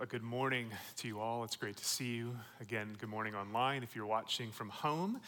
a good morning to you all. It's great to see you. Again, good morning online if you're watching from home.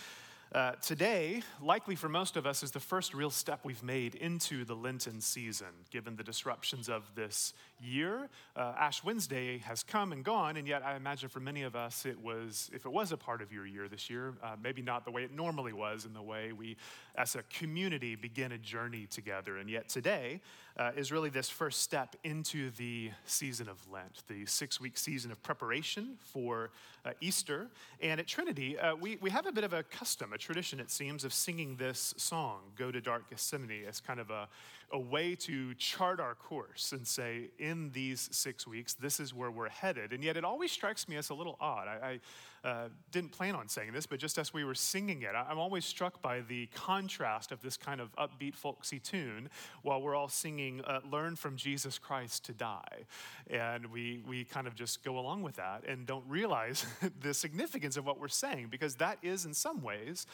Uh, today, likely for most of us, is the first real step we've made into the Lenten season, given the disruptions of this year. Uh, Ash Wednesday has come and gone, and yet I imagine for many of us, it was, if it was a part of your year this year, uh, maybe not the way it normally was, in the way we, as a community, begin a journey together. And yet today uh, is really this first step into the season of Lent, the six week season of preparation for uh, Easter. And at Trinity, we, we have a bit of a custom, a tradition, it seems, of singing this song, Go to Dark Gethsemane, as kind of a, a way to chart our course and say, in these six weeks, this is where we're headed. And yet it always strikes me as a little odd. I, I uh, didn't plan on saying this, but just as we were singing it, I'm always struck by the contrast of this kind of upbeat, folksy tune while we're all singing, uh, Learn from Jesus Christ to Die. And we, we kind of just go along with that and don't realize the significance of what we're saying because that is, in some ways,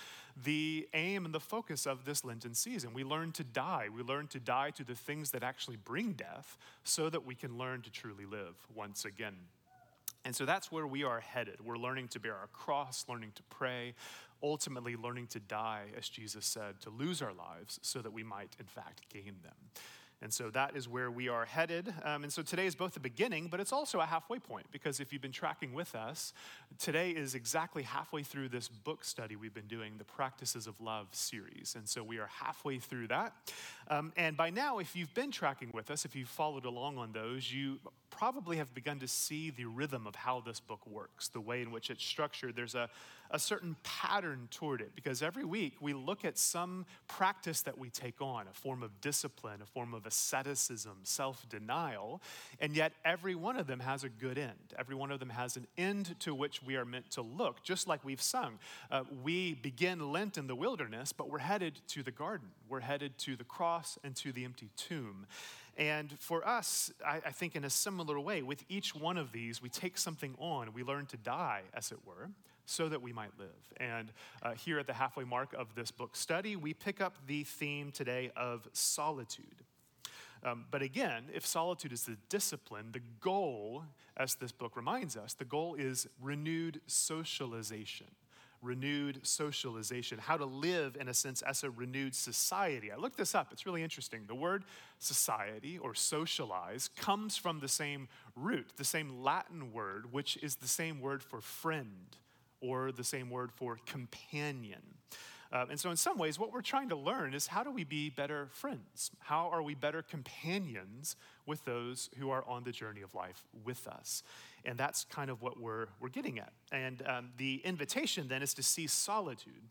the aim and the focus of this Lenten season. We learn to die. We learn to die to the things that actually bring death so that we can learn to truly live once again. And so that's where we are headed. We're learning to bear our cross, learning to pray, ultimately learning to die, as Jesus said, to lose our lives so that we might, in fact, gain them. And so that is where we are headed. Um, and so today is both the beginning, but it's also a halfway point because if you've been tracking with us, today is exactly halfway through this book study we've been doing, the Practices of Love series. And so we are halfway through that. Um, and by now, if you've been tracking with us, if you've followed along on those, you probably have begun to see the rhythm of how this book works, the way in which it's structured. There's a, a certain pattern toward it because every week we look at some practice that we take on, a form of discipline, a form of asceticism, self denial, and yet every one of them has a good end. Every one of them has an end to which we are meant to look, just like we've sung. Uh, we begin Lent in the wilderness, but we're headed to the garden. We're headed to the cross and to the empty tomb. And for us, I, I think in a similar way, with each one of these, we take something on. We learn to die, as it were, so that we might live. And uh, here at the halfway mark of this book study, we pick up the theme today of solitude. Um, but again, if solitude is the discipline, the goal, as this book reminds us, the goal is renewed socialization renewed socialization, how to live, in a sense, as a renewed society. I looked this up, it's really interesting. The word society or socialize comes from the same root, the same Latin word, which is the same word for friend or the same word for companion. Uh, and so, in some ways, what we're trying to learn is how do we be better friends? How are we better companions with those who are on the journey of life with us? And that's kind of what we're, we're getting at. And um, the invitation then is to see solitude,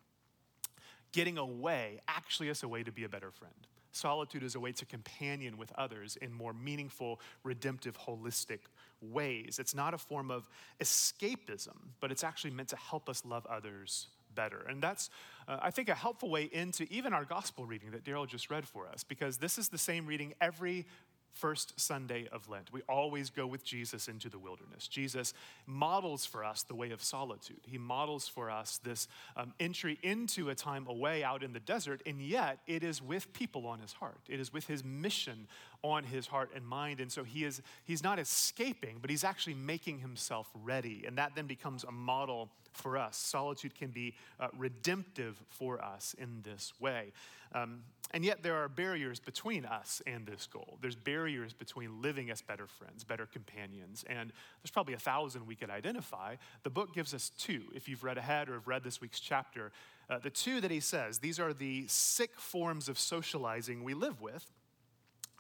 getting away, actually as a way to be a better friend. Solitude is a way to companion with others in more meaningful, redemptive, holistic ways. It's not a form of escapism, but it's actually meant to help us love others better. And that's, uh, I think, a helpful way into even our gospel reading that Daryl just read for us, because this is the same reading every first Sunday of Lent. We always go with Jesus into the wilderness. Jesus models for us the way of solitude. He models for us this um, entry into a time away out in the desert, and yet it is with people on his heart. It is with his mission on his heart and mind. And so he is, he's not escaping, but he's actually making himself ready. And that then becomes a model for us. Solitude can be uh, redemptive for us in this way. Um, and yet, there are barriers between us and this goal. There's barriers between living as better friends, better companions, and there's probably a thousand we could identify. The book gives us two. If you've read ahead or have read this week's chapter, uh, the two that he says, these are the sick forms of socializing we live with,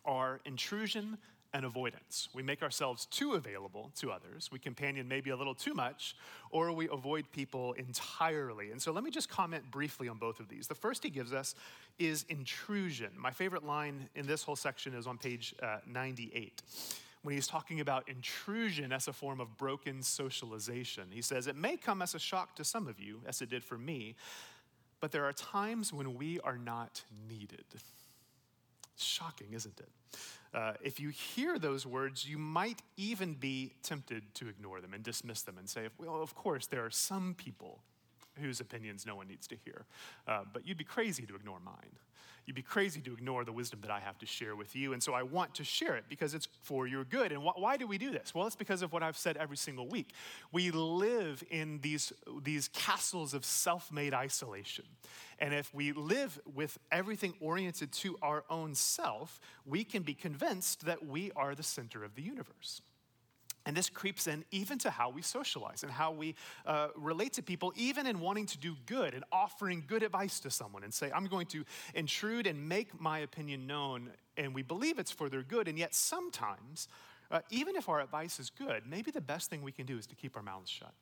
are intrusion and avoidance. We make ourselves too available to others. We companion maybe a little too much, or we avoid people entirely. And so let me just comment briefly on both of these. The first he gives us is intrusion. My favorite line in this whole section is on page uh, 98 when he's talking about intrusion as a form of broken socialization. He says, It may come as a shock to some of you, as it did for me, but there are times when we are not needed. Shocking, isn't it? Uh, if you hear those words, you might even be tempted to ignore them and dismiss them and say, well, of course, there are some people whose opinions no one needs to hear. Uh, but you'd be crazy to ignore mine. You'd be crazy to ignore the wisdom that I have to share with you. And so I want to share it because it's for your good. And wh- why do we do this? Well, it's because of what I've said every single week. We live in these, these castles of self made isolation. And if we live with everything oriented to our own self, we can be convinced that we are the center of the universe. And this creeps in even to how we socialize and how we uh, relate to people, even in wanting to do good and offering good advice to someone and say, I'm going to intrude and make my opinion known. And we believe it's for their good. And yet, sometimes, uh, even if our advice is good, maybe the best thing we can do is to keep our mouths shut.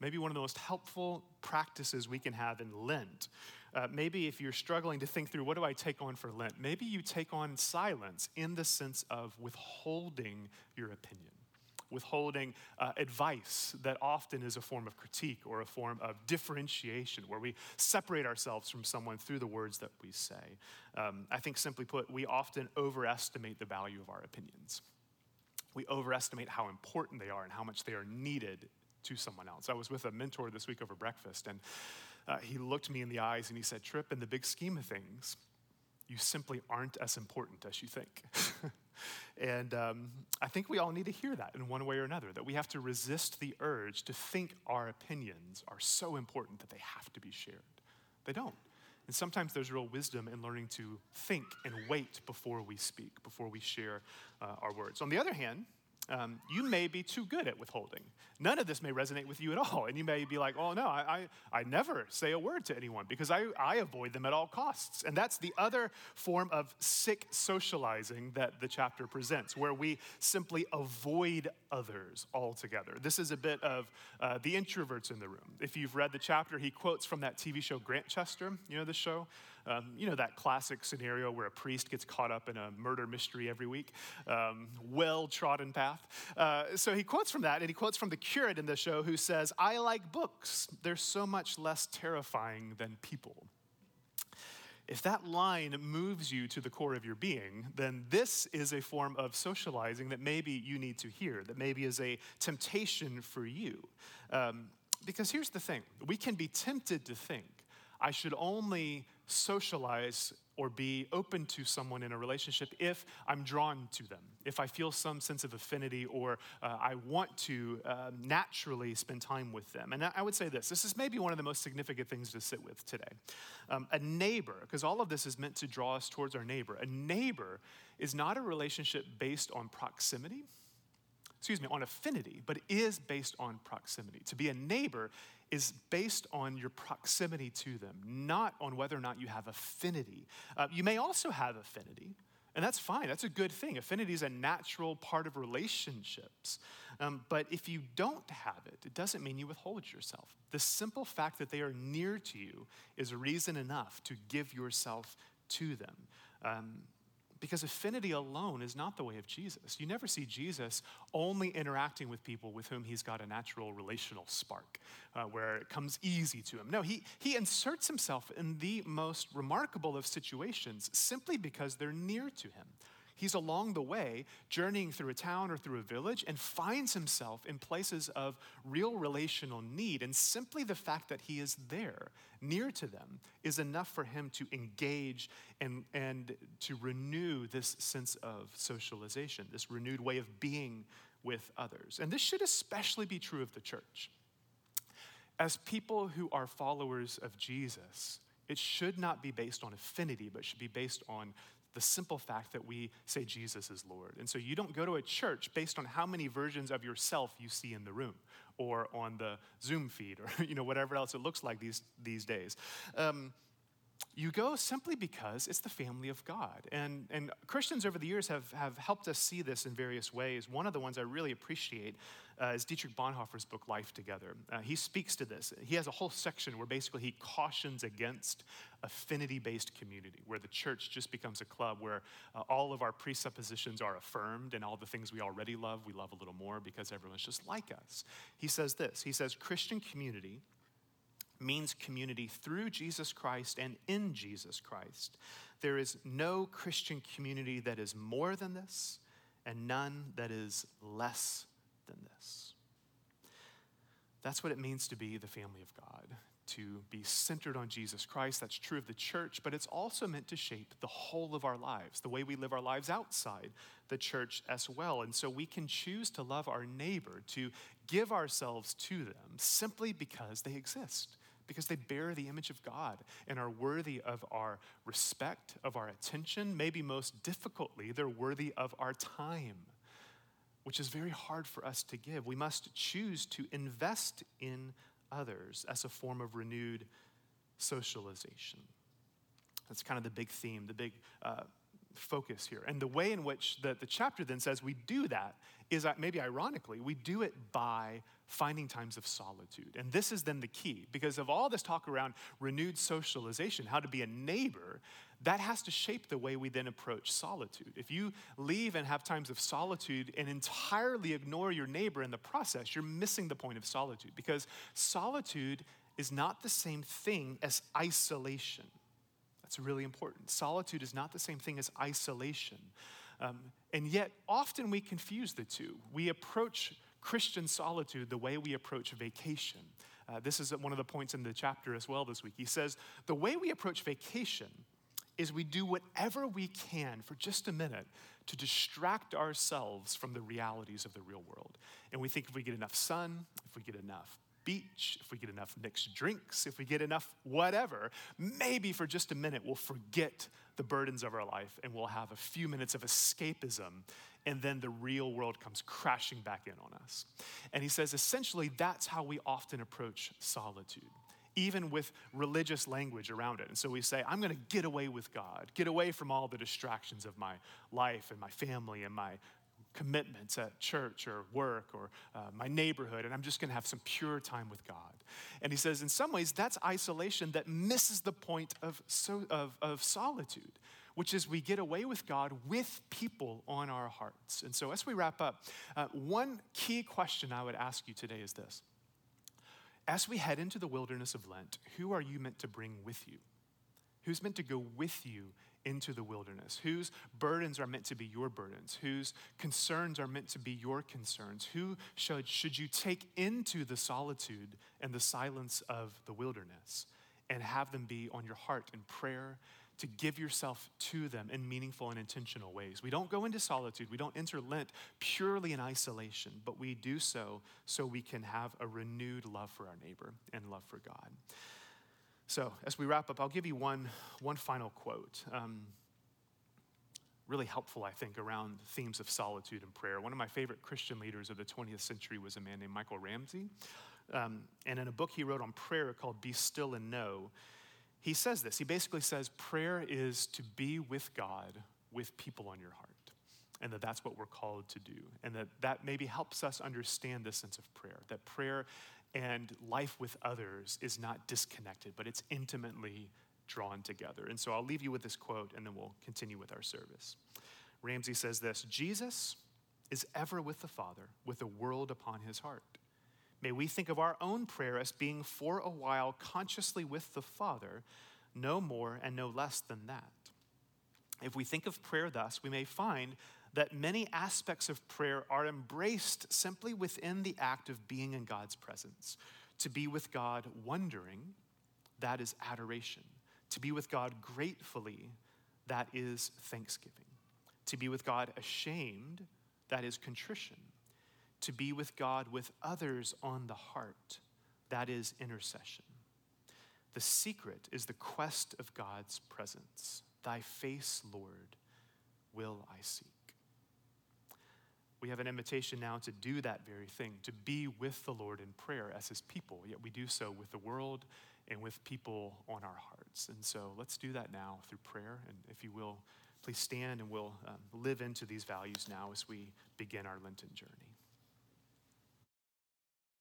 Maybe one of the most helpful practices we can have in Lent. Uh, maybe if you're struggling to think through what do I take on for Lent, maybe you take on silence in the sense of withholding your opinion withholding uh, advice that often is a form of critique or a form of differentiation, where we separate ourselves from someone through the words that we say. Um, I think, simply put, we often overestimate the value of our opinions. We overestimate how important they are and how much they are needed to someone else. I was with a mentor this week over breakfast, and uh, he looked me in the eyes and he said, Trip, in the big scheme of things, you simply aren't as important as you think. and um, I think we all need to hear that in one way or another, that we have to resist the urge to think our opinions are so important that they have to be shared. They don't. And sometimes there's real wisdom in learning to think and wait before we speak, before we share uh, our words. On the other hand, um, you may be too good at withholding. None of this may resonate with you at all. And you may be like, oh no, I, I, I never say a word to anyone because I, I avoid them at all costs. And that's the other form of sick socializing that the chapter presents, where we simply avoid others altogether. This is a bit of uh, the introverts in the room. If you've read the chapter, he quotes from that TV show Grantchester. You know the show? Um, you know that classic scenario where a priest gets caught up in a murder mystery every week, um, well trodden path. Uh, so he quotes from that, and he quotes from the curate in the show who says, I like books. They're so much less terrifying than people. If that line moves you to the core of your being, then this is a form of socializing that maybe you need to hear, that maybe is a temptation for you. Um, because here's the thing we can be tempted to think, I should only socialize or be open to someone in a relationship if I'm drawn to them, if I feel some sense of affinity or uh, I want to uh, naturally spend time with them. And I would say this this is maybe one of the most significant things to sit with today. Um, a neighbor, because all of this is meant to draw us towards our neighbor, a neighbor is not a relationship based on proximity excuse me, on affinity, but is based on proximity. To be a neighbor is based on your proximity to them, not on whether or not you have affinity. Uh, you may also have affinity, and that's fine. That's a good thing. Affinity is a natural part of relationships. Um, but if you don't have it, it doesn't mean you withhold yourself. The simple fact that they are near to you is reason enough to give yourself to them. Um, because affinity alone is not the way of Jesus. You never see Jesus only interacting with people with whom he's got a natural relational spark, uh, where it comes easy to him. No, he, he inserts himself in the most remarkable of situations simply because they're near to him. He's along the way, journeying through a town or through a village, and finds himself in places of real relational need. And simply the fact that he is there, near to them, is enough for him to engage and, and to renew this sense of socialization, this renewed way of being with others. And this should especially be true of the church. As people who are followers of Jesus, it should not be based on affinity, but should be based on the simple fact that we say Jesus is Lord. And so you don't go to a church based on how many versions of yourself you see in the room or on the Zoom feed or you know whatever else it looks like these, these days. Um, you go simply because it's the family of God. And, and Christians over the years have, have helped us see this in various ways. One of the ones I really appreciate uh, is Dietrich Bonhoeffer's book, Life Together. Uh, he speaks to this. He has a whole section where basically he cautions against affinity based community, where the church just becomes a club where uh, all of our presuppositions are affirmed and all the things we already love, we love a little more because everyone's just like us. He says this He says, Christian community means community through Jesus Christ and in Jesus Christ. There is no Christian community that is more than this, and none that is less than this. That's what it means to be the family of God, to be centered on Jesus Christ. That's true of the church, but it's also meant to shape the whole of our lives, the way we live our lives outside the church as well. And so we can choose to love our neighbor, to give ourselves to them simply because they exist, because they bear the image of God and are worthy of our respect, of our attention. Maybe most difficultly, they're worthy of our time which is very hard for us to give. We must choose to invest in others as a form of renewed socialization. That's kind of the big theme, the big uh, focus here. And the way in which the, the chapter then says we do that is that maybe ironically, we do it by finding times of solitude. And this is then the key because of all this talk around renewed socialization, how to be a neighbor, that has to shape the way we then approach solitude. If you leave and have times of solitude and entirely ignore your neighbor in the process, you're missing the point of solitude because solitude is not the same thing as isolation. That's really important. Solitude is not the same thing as isolation. Um, and yet, often we confuse the two. We approach Christian solitude the way we approach vacation. Uh, this is one of the points in the chapter as well this week. He says, The way we approach vacation is we do whatever we can for just a minute to distract ourselves from the realities of the real world. And we think if we get enough sun, if we get enough beach, if we get enough mixed drinks, if we get enough whatever, maybe for just a minute we'll forget the burdens of our life and we'll have a few minutes of escapism. And then the real world comes crashing back in on us. And he says essentially that's how we often approach solitude even with religious language around it. And so we say, I'm going to get away with God, get away from all the distractions of my life and my family and my commitments at church or work or uh, my neighborhood, and I'm just going to have some pure time with God. And he says, in some ways, that's isolation that misses the point of, so, of, of solitude, which is we get away with God with people on our hearts. And so, as we wrap up, uh, one key question I would ask you today is this As we head into the wilderness of Lent, who are you meant to bring with you? Who's meant to go with you into the wilderness? Whose burdens are meant to be your burdens? Whose concerns are meant to be your concerns? Who should, should you take into the solitude and the silence of the wilderness and have them be on your heart in prayer? To give yourself to them in meaningful and intentional ways. We don't go into solitude, we don't enter Lent purely in isolation, but we do so so we can have a renewed love for our neighbor and love for God. So, as we wrap up, I'll give you one, one final quote. Um, really helpful, I think, around themes of solitude and prayer. One of my favorite Christian leaders of the 20th century was a man named Michael Ramsey. Um, and in a book he wrote on prayer called Be Still and Know, he says this. He basically says prayer is to be with God with people on your heart. And that that's what we're called to do. And that that maybe helps us understand the sense of prayer. That prayer and life with others is not disconnected, but it's intimately drawn together. And so I'll leave you with this quote and then we'll continue with our service. Ramsey says this Jesus is ever with the Father, with the world upon his heart. May we think of our own prayer as being for a while consciously with the Father, no more and no less than that. If we think of prayer thus, we may find that many aspects of prayer are embraced simply within the act of being in God's presence. To be with God wondering, that is adoration. To be with God gratefully, that is thanksgiving. To be with God ashamed, that is contrition. To be with God with others on the heart, that is intercession. The secret is the quest of God's presence. Thy face, Lord, will I see we have an invitation now to do that very thing, to be with the Lord in prayer as his people, yet we do so with the world and with people on our hearts. And so let's do that now through prayer. And if you will, please stand and we'll um, live into these values now as we begin our Lenten journey.